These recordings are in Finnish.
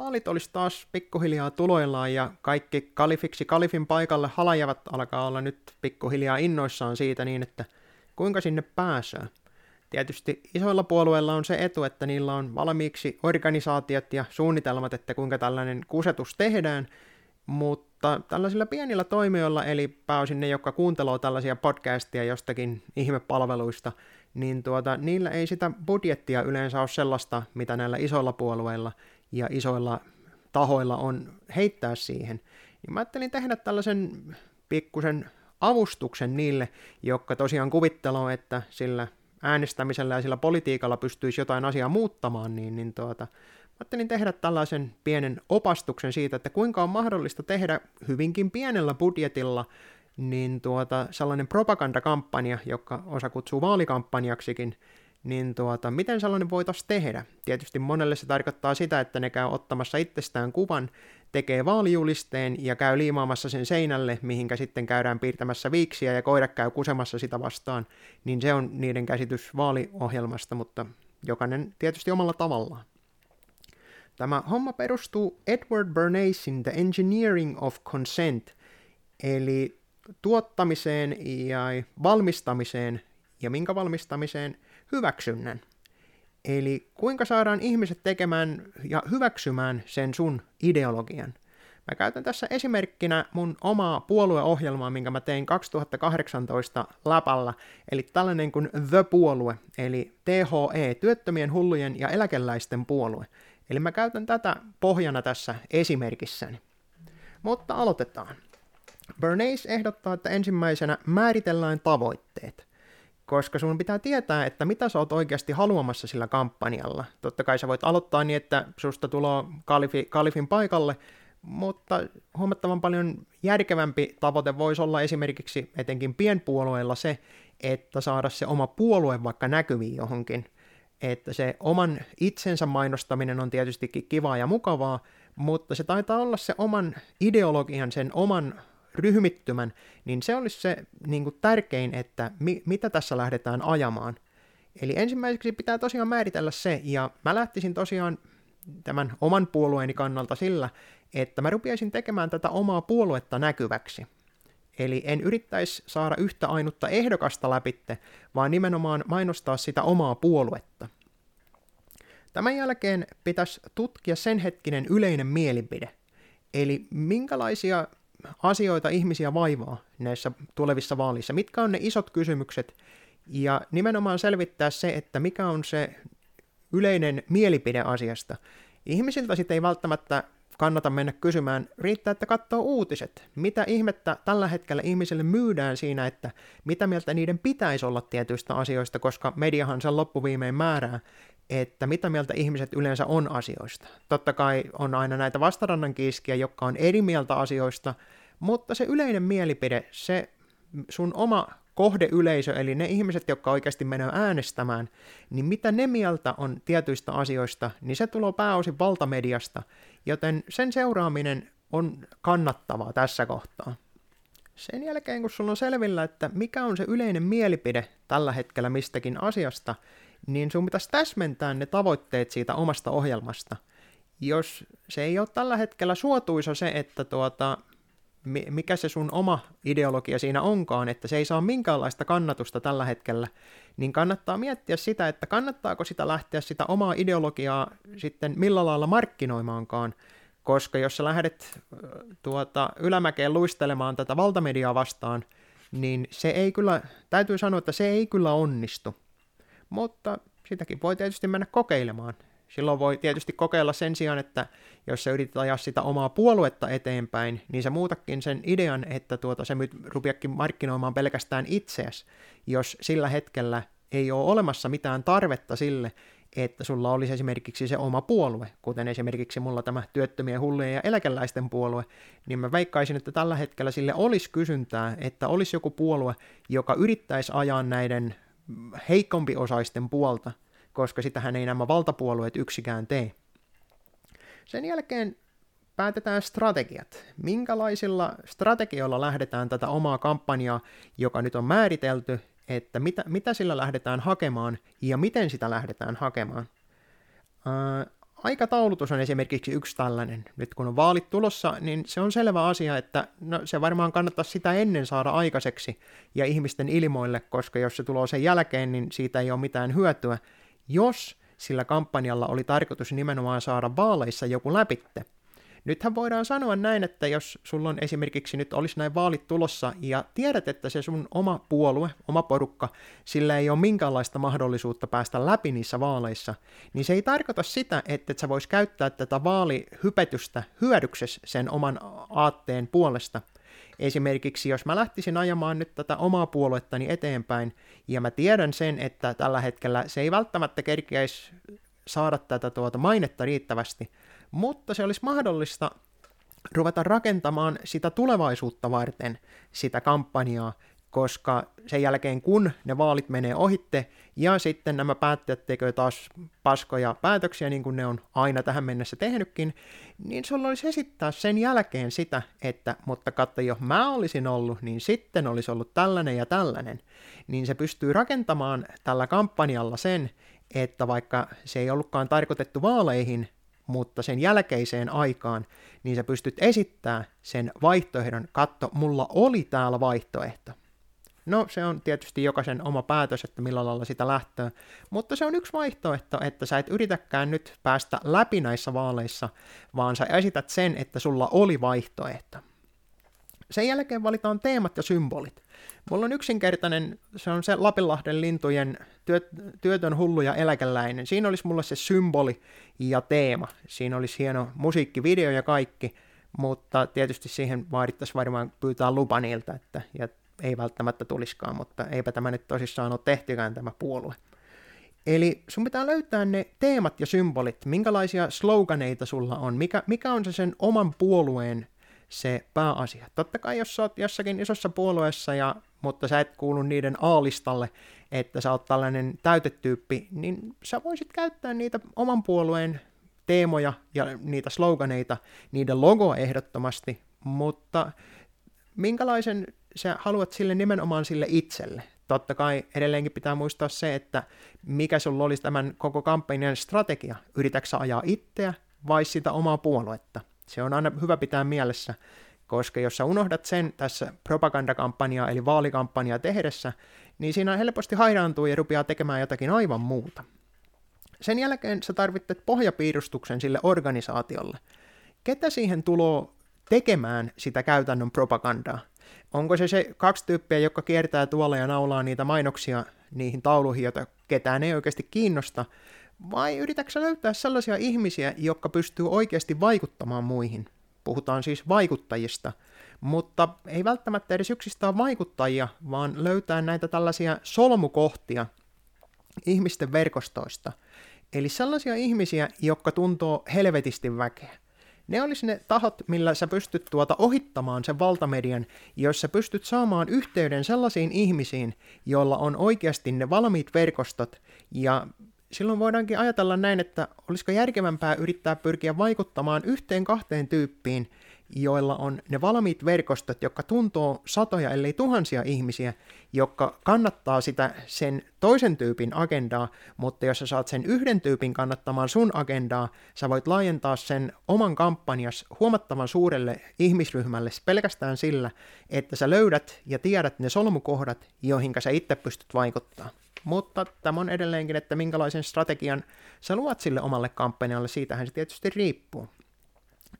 vaalit olisi taas pikkuhiljaa tuloillaan ja kaikki kalifiksi kalifin paikalle halajavat alkaa olla nyt pikkuhiljaa innoissaan siitä niin, että kuinka sinne pääsee. Tietysti isoilla puolueilla on se etu, että niillä on valmiiksi organisaatiot ja suunnitelmat, että kuinka tällainen kusetus tehdään, mutta tällaisilla pienillä toimijoilla, eli pääosin ne, jotka kuunteloo tällaisia podcastia jostakin ihmepalveluista, niin tuota, niillä ei sitä budjettia yleensä ole sellaista, mitä näillä isoilla puolueilla ja isoilla tahoilla on heittää siihen. Niin mä ajattelin tehdä tällaisen pikkusen avustuksen niille, jotka tosiaan kuvitteloo, että sillä äänestämisellä ja sillä politiikalla pystyisi jotain asiaa muuttamaan, niin, niin tuota, mä ajattelin tehdä tällaisen pienen opastuksen siitä, että kuinka on mahdollista tehdä hyvinkin pienellä budjetilla niin tuota, sellainen propagandakampanja, joka osa kutsuu vaalikampanjaksikin, niin tuota, miten sellainen voitaisiin tehdä? Tietysti monelle se tarkoittaa sitä, että ne käy ottamassa itsestään kuvan, tekee vaalijulisteen ja käy liimaamassa sen seinälle, mihinkä sitten käydään piirtämässä viiksiä ja koira käy kusemassa sitä vastaan, niin se on niiden käsitys vaaliohjelmasta, mutta jokainen tietysti omalla tavallaan. Tämä homma perustuu Edward Bernacein The Engineering of Consent, eli tuottamiseen ja valmistamiseen, ja minkä valmistamiseen? Hyväksynnän. Eli kuinka saadaan ihmiset tekemään ja hyväksymään sen sun ideologian. Mä käytän tässä esimerkkinä mun omaa puolueohjelmaa, minkä mä tein 2018 läpällä, eli tällainen kuin The Puolue, eli THE, Työttömien, Hullujen ja Eläkeläisten puolue. Eli mä käytän tätä pohjana tässä esimerkissäni. Mutta aloitetaan. Bernays ehdottaa, että ensimmäisenä määritellään tavoitteet, koska sun pitää tietää, että mitä sä oot oikeasti haluamassa sillä kampanjalla. Totta kai sä voit aloittaa niin, että susta tulee kalifi, kalifin paikalle, mutta huomattavan paljon järkevämpi tavoite voisi olla esimerkiksi etenkin pienpuolueilla se, että saada se oma puolue vaikka näkyviin johonkin. Että se oman itsensä mainostaminen on tietystikin kivaa ja mukavaa, mutta se taitaa olla se oman ideologian, sen oman ryhmittymän, niin se olisi se niin kuin tärkein, että mi- mitä tässä lähdetään ajamaan. Eli ensimmäiseksi pitää tosiaan määritellä se, ja mä lähtisin tosiaan tämän oman puolueeni kannalta sillä, että mä rupiaisin tekemään tätä omaa puoluetta näkyväksi. Eli en yrittäisi saada yhtä ainutta ehdokasta läpitte, vaan nimenomaan mainostaa sitä omaa puoluetta. Tämän jälkeen pitäisi tutkia sen hetkinen yleinen mielipide. Eli minkälaisia asioita ihmisiä vaivaa näissä tulevissa vaaleissa, mitkä on ne isot kysymykset, ja nimenomaan selvittää se, että mikä on se yleinen mielipide asiasta. Ihmisiltä sitten ei välttämättä kannata mennä kysymään, riittää, että katsoo uutiset. Mitä ihmettä tällä hetkellä ihmisille myydään siinä, että mitä mieltä niiden pitäisi olla tietyistä asioista, koska mediahan sen loppuviimein määrää, että mitä mieltä ihmiset yleensä on asioista. Totta kai on aina näitä vastarannan kiiskiä, jotka on eri mieltä asioista, mutta se yleinen mielipide, se sun oma kohdeyleisö, eli ne ihmiset, jotka oikeasti menee äänestämään, niin mitä ne mieltä on tietyistä asioista, niin se tulee pääosin valtamediasta, joten sen seuraaminen on kannattavaa tässä kohtaa. Sen jälkeen, kun sulla on selvillä, että mikä on se yleinen mielipide tällä hetkellä mistäkin asiasta, niin sun pitäisi täsmentää ne tavoitteet siitä omasta ohjelmasta. Jos se ei ole tällä hetkellä suotuisa se, että tuota, mikä se sun oma ideologia siinä onkaan, että se ei saa minkäänlaista kannatusta tällä hetkellä, niin kannattaa miettiä sitä, että kannattaako sitä lähteä sitä omaa ideologiaa sitten millä lailla markkinoimaankaan, koska jos sä lähdet tuota, ylämäkeen luistelemaan tätä valtamediaa vastaan, niin se ei kyllä, täytyy sanoa, että se ei kyllä onnistu. Mutta sitäkin voi tietysti mennä kokeilemaan. Silloin voi tietysti kokeilla sen sijaan, että jos sä yrität ajaa sitä omaa puoluetta eteenpäin, niin sä muutakin sen idean, että tuota, se rupiakin markkinoimaan pelkästään itseäsi, jos sillä hetkellä ei ole olemassa mitään tarvetta sille, että sulla olisi esimerkiksi se oma puolue, kuten esimerkiksi mulla tämä työttömien, hullujen ja eläkeläisten puolue, niin mä veikkaisin, että tällä hetkellä sille olisi kysyntää, että olisi joku puolue, joka yrittäisi ajaa näiden heikompiosaisten puolta, koska sitähän ei nämä valtapuolueet yksikään tee. Sen jälkeen päätetään strategiat. Minkälaisilla strategioilla lähdetään tätä omaa kampanjaa, joka nyt on määritelty, että mitä, mitä sillä lähdetään hakemaan ja miten sitä lähdetään hakemaan. Aikataulutus on esimerkiksi yksi tällainen. Nyt kun on vaalit tulossa, niin se on selvä asia, että no, se varmaan kannattaa sitä ennen saada aikaiseksi ja ihmisten ilmoille, koska jos se tulee sen jälkeen, niin siitä ei ole mitään hyötyä. Jos sillä kampanjalla oli tarkoitus nimenomaan saada vaaleissa joku läpitte, Nythän voidaan sanoa näin, että jos sulla on esimerkiksi nyt olisi näin vaalit tulossa ja tiedät, että se sun oma puolue, oma porukka, sillä ei ole minkäänlaista mahdollisuutta päästä läpi niissä vaaleissa, niin se ei tarkoita sitä, että et sä vois käyttää tätä vaalihypetystä hyödyksessä sen oman aatteen puolesta. Esimerkiksi jos mä lähtisin ajamaan nyt tätä omaa puoluettani eteenpäin, ja mä tiedän sen, että tällä hetkellä se ei välttämättä kerkiäisi saada tätä tuota mainetta riittävästi, mutta se olisi mahdollista ruveta rakentamaan sitä tulevaisuutta varten sitä kampanjaa, koska sen jälkeen kun ne vaalit menee ohitte ja sitten nämä päättäjät tekevät taas paskoja päätöksiä niin kuin ne on aina tähän mennessä tehnytkin, niin sulla olisi esittää sen jälkeen sitä, että mutta katso, jos mä olisin ollut, niin sitten olisi ollut tällainen ja tällainen. Niin se pystyy rakentamaan tällä kampanjalla sen, että vaikka se ei ollutkaan tarkoitettu vaaleihin, mutta sen jälkeiseen aikaan, niin sä pystyt esittämään sen vaihtoehdon, katto, mulla oli täällä vaihtoehto. No, se on tietysti jokaisen oma päätös, että millä lailla sitä lähtee, mutta se on yksi vaihtoehto, että sä et yritäkään nyt päästä läpi näissä vaaleissa, vaan sä esität sen, että sulla oli vaihtoehto. Sen jälkeen valitaan teemat ja symbolit. Mulla on yksinkertainen, se on se Lapinlahden lintujen työt, työtön hullu ja eläkeläinen. Siinä olisi mulla se symboli ja teema. Siinä olisi hieno musiikkivideo ja kaikki, mutta tietysti siihen vaadittaisiin varmaan pyytää lupa niiltä, että, ja ei välttämättä tuliskaan, mutta eipä tämä nyt tosissaan ole tehtykään tämä puolue. Eli sun pitää löytää ne teemat ja symbolit, minkälaisia sloganeita sulla on, mikä, mikä on se sen oman puolueen se pääasia. Totta kai jos sä oot jossakin isossa puolueessa, ja, mutta sä et kuulu niiden aalistalle, että sä oot tällainen täytetyyppi, niin sä voisit käyttää niitä oman puolueen teemoja ja niitä sloganeita, niiden logoa ehdottomasti, mutta minkälaisen sä haluat sille nimenomaan sille itselle? Totta kai edelleenkin pitää muistaa se, että mikä sulla olisi tämän koko kampanjan strategia. Yritätkö ajaa itseä vai sitä omaa puoluetta? Se on aina hyvä pitää mielessä, koska jos sä unohdat sen tässä propagandakampanjaa eli vaalikampanjaa tehdessä, niin siinä helposti hairaantuu ja rupeaa tekemään jotakin aivan muuta. Sen jälkeen sä tarvitset pohjapiirustuksen sille organisaatiolle. Ketä siihen tulo tekemään sitä käytännön propagandaa? Onko se se kaksi tyyppiä, jotka kiertää tuolla ja naulaa niitä mainoksia niihin tauluihin, joita ketään ei oikeasti kiinnosta, vai yritätkö löytää sellaisia ihmisiä, jotka pystyy oikeasti vaikuttamaan muihin? Puhutaan siis vaikuttajista, mutta ei välttämättä edes yksistään vaikuttajia, vaan löytää näitä tällaisia solmukohtia ihmisten verkostoista. Eli sellaisia ihmisiä, jotka tuntoo helvetisti väkeä. Ne olisi ne tahot, millä sä pystyt tuota ohittamaan sen valtamedian, jos sä pystyt saamaan yhteyden sellaisiin ihmisiin, joilla on oikeasti ne valmiit verkostot, ja silloin voidaankin ajatella näin, että olisiko järkevämpää yrittää pyrkiä vaikuttamaan yhteen kahteen tyyppiin, joilla on ne valmiit verkostot, jotka tuntoo satoja ellei tuhansia ihmisiä, jotka kannattaa sitä sen toisen tyypin agendaa, mutta jos sä saat sen yhden tyypin kannattamaan sun agendaa, sä voit laajentaa sen oman kampanjas huomattavan suurelle ihmisryhmälle pelkästään sillä, että sä löydät ja tiedät ne solmukohdat, joihin sä itse pystyt vaikuttamaan. Mutta tämä on edelleenkin, että minkälaisen strategian sä luot sille omalle kampanjalle, siitähän se tietysti riippuu.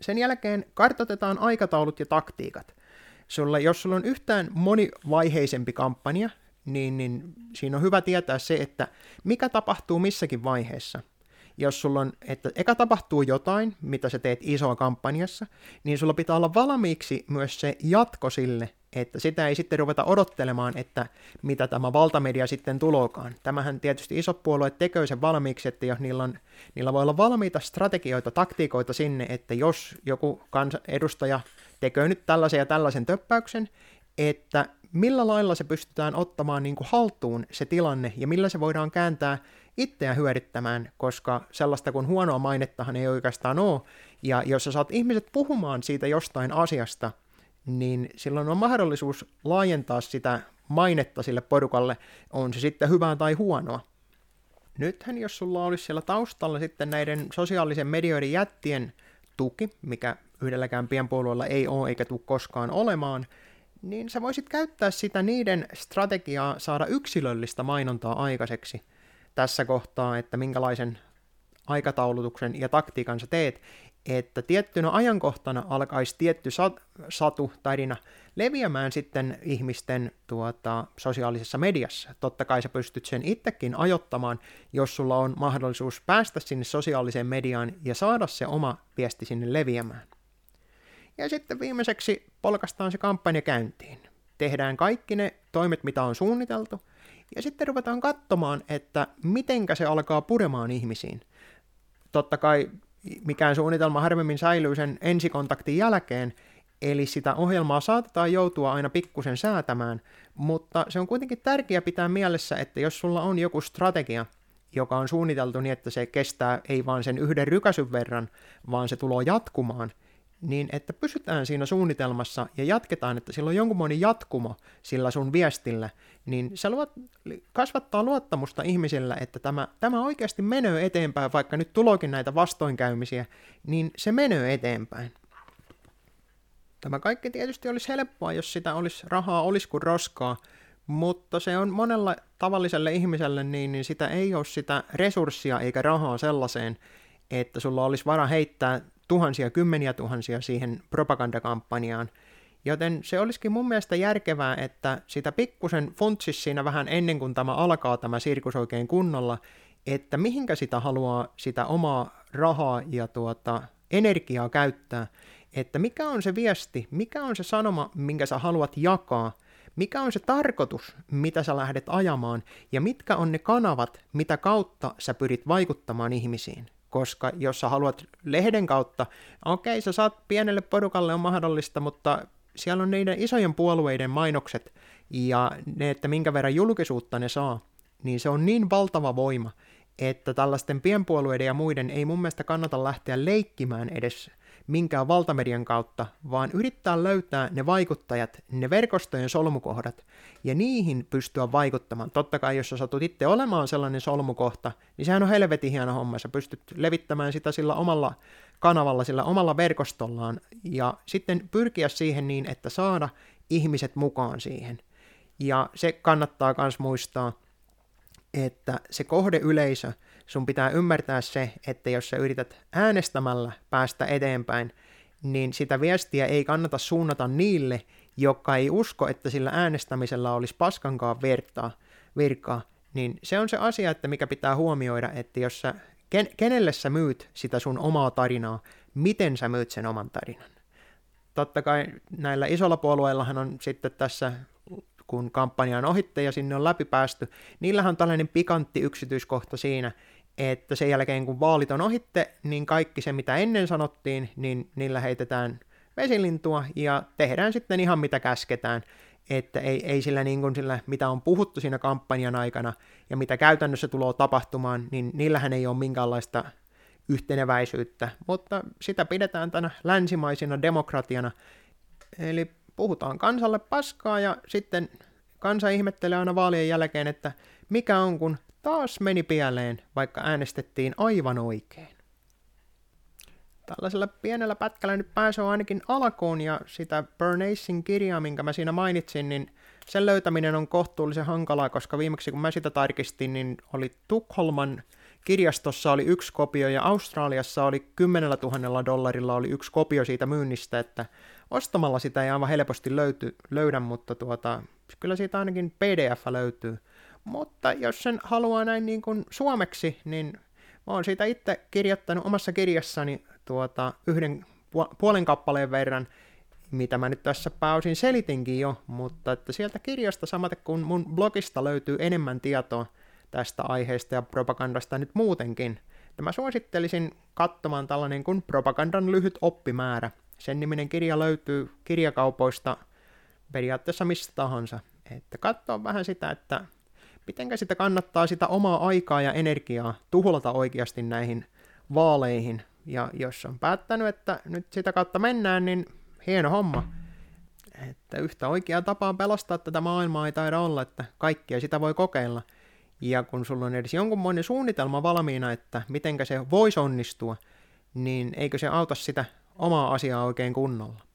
Sen jälkeen kartoitetaan aikataulut ja taktiikat. Sulla, jos sulla on yhtään monivaiheisempi kampanja, niin, niin siinä on hyvä tietää se, että mikä tapahtuu missäkin vaiheessa. Jos sulla on, että eka tapahtuu jotain, mitä sä teet isoa kampanjassa, niin sulla pitää olla valmiiksi myös se jatko sille, että sitä ei sitten ruveta odottelemaan, että mitä tämä valtamedia sitten tulokaan. Tämähän tietysti isot puolueet tekee sen valmiiksi, että jos niillä, on, niillä voi olla valmiita strategioita, taktiikoita sinne, että jos joku edustaja tekee nyt tällaisen ja tällaisen töppäyksen, että millä lailla se pystytään ottamaan niin kuin haltuun se tilanne ja millä se voidaan kääntää itseä hyödyttämään, koska sellaista kuin huonoa mainettahan ei oikeastaan ole, ja jos sä saat ihmiset puhumaan siitä jostain asiasta, niin silloin on mahdollisuus laajentaa sitä mainetta sille porukalle, on se sitten hyvää tai huonoa. nythän jos sulla olisi siellä taustalla sitten näiden sosiaalisen medioiden jättien tuki, mikä yhdelläkään pienpuolueella ei ole eikä tule koskaan olemaan, niin sä voisit käyttää sitä niiden strategiaa saada yksilöllistä mainontaa aikaiseksi tässä kohtaa, että minkälaisen aikataulutuksen ja taktiikan sä teet, että tiettynä ajankohtana alkaisi tietty sat- satu, tarina leviämään sitten ihmisten tuota, sosiaalisessa mediassa. Totta kai sä pystyt sen itsekin ajottamaan, jos sulla on mahdollisuus päästä sinne sosiaaliseen mediaan ja saada se oma viesti sinne leviämään. Ja sitten viimeiseksi polkastaan se kampanja käyntiin. Tehdään kaikki ne toimet, mitä on suunniteltu, ja sitten ruvetaan katsomaan, että mitenkä se alkaa puremaan ihmisiin. Totta kai mikään suunnitelma harvemmin säilyy sen ensikontaktin jälkeen, eli sitä ohjelmaa saatetaan joutua aina pikkusen säätämään, mutta se on kuitenkin tärkeää pitää mielessä, että jos sulla on joku strategia, joka on suunniteltu niin, että se kestää ei vain sen yhden rykäsyn verran, vaan se tulee jatkumaan – niin että pysytään siinä suunnitelmassa ja jatketaan, että sillä on jonkunmoinen jatkumo sillä sun viestillä, niin se luot, kasvattaa luottamusta ihmisillä, että tämä, tämä oikeasti menee eteenpäin, vaikka nyt tulokin näitä vastoinkäymisiä, niin se menee eteenpäin. Tämä kaikki tietysti olisi helppoa, jos sitä olisi rahaa olisi kuin roskaa, mutta se on monella tavalliselle ihmiselle niin, niin sitä ei ole sitä resurssia eikä rahaa sellaiseen, että sulla olisi vara heittää tuhansia, kymmeniä tuhansia siihen propagandakampanjaan. Joten se olisikin mun mielestä järkevää, että sitä pikkusen funtsis siinä vähän ennen kuin tämä alkaa tämä sirkus oikein kunnolla, että mihinkä sitä haluaa sitä omaa rahaa ja tuota, energiaa käyttää, että mikä on se viesti, mikä on se sanoma, minkä sä haluat jakaa, mikä on se tarkoitus, mitä sä lähdet ajamaan, ja mitkä on ne kanavat, mitä kautta sä pyrit vaikuttamaan ihmisiin koska jos sä haluat lehden kautta, okei, sä saat pienelle porukalle on mahdollista, mutta siellä on niiden isojen puolueiden mainokset ja ne, että minkä verran julkisuutta ne saa, niin se on niin valtava voima, että tällaisten pienpuolueiden ja muiden ei mun mielestä kannata lähteä leikkimään edes minkään valtamedian kautta, vaan yrittää löytää ne vaikuttajat, ne verkostojen solmukohdat, ja niihin pystyä vaikuttamaan. Totta kai, jos sä satut itse olemaan sellainen solmukohta, niin sehän on helvetin hieno homma. Sä pystyt levittämään sitä sillä omalla kanavalla, sillä omalla verkostollaan, ja sitten pyrkiä siihen niin, että saada ihmiset mukaan siihen. Ja se kannattaa myös muistaa, että se kohdeyleisö, sun pitää ymmärtää se, että jos sä yrität äänestämällä päästä eteenpäin, niin sitä viestiä ei kannata suunnata niille, jotka ei usko, että sillä äänestämisellä olisi paskankaan vertaa, virkaa, niin se on se asia, että mikä pitää huomioida, että jos sä, ken, kenelle sä myyt sitä sun omaa tarinaa, miten sä myyt sen oman tarinan. Totta kai näillä isolla puolueillahan on sitten tässä kun kampanja on ohitte ja sinne on läpipäästy, niillähän on tällainen pikantti yksityiskohta siinä, että sen jälkeen kun vaalit on ohitte, niin kaikki se mitä ennen sanottiin, niin niillä heitetään vesilintua ja tehdään sitten ihan mitä käsketään, että ei, ei sillä, niin kuin sillä, mitä on puhuttu siinä kampanjan aikana ja mitä käytännössä tulee tapahtumaan, niin niillähän ei ole minkäänlaista yhteneväisyyttä, mutta sitä pidetään tänä länsimaisena demokratiana, eli puhutaan kansalle paskaa ja sitten kansa ihmettelee aina vaalien jälkeen, että mikä on kun taas meni pieleen, vaikka äänestettiin aivan oikein. Tällaisella pienellä pätkällä nyt pääsee ainakin alkuun ja sitä Bernacein kirjaa, minkä mä siinä mainitsin, niin sen löytäminen on kohtuullisen hankalaa, koska viimeksi kun mä sitä tarkistin, niin oli Tukholman kirjastossa oli yksi kopio ja Australiassa oli 10 000 dollarilla oli yksi kopio siitä myynnistä, että ostamalla sitä ei aivan helposti löyty, löydä, mutta tuota, kyllä siitä ainakin PDF löytyy. Mutta jos sen haluaa näin niin kuin suomeksi, niin mä oon siitä itse kirjoittanut omassa kirjassani tuota, yhden puolen kappaleen verran, mitä mä nyt tässä pääosin selitinkin jo, mutta että sieltä kirjasta samaten kuin mun blogista löytyy enemmän tietoa tästä aiheesta ja propagandasta nyt muutenkin. Että mä suosittelisin katsomaan tällainen kuin propagandan lyhyt oppimäärä. Sen niminen kirja löytyy kirjakaupoista periaatteessa mistä tahansa. Että katsoa vähän sitä, että mitenkä sitä kannattaa sitä omaa aikaa ja energiaa tuhlata oikeasti näihin vaaleihin. Ja jos on päättänyt, että nyt sitä kautta mennään, niin hieno homma. Että yhtä oikeaa tapaa pelastaa tätä maailmaa ei taida olla, että kaikkia sitä voi kokeilla. Ja kun sulla on edes jonkunmoinen suunnitelma valmiina, että mitenkä se voisi onnistua, niin eikö se auta sitä omaa asiaa oikein kunnolla?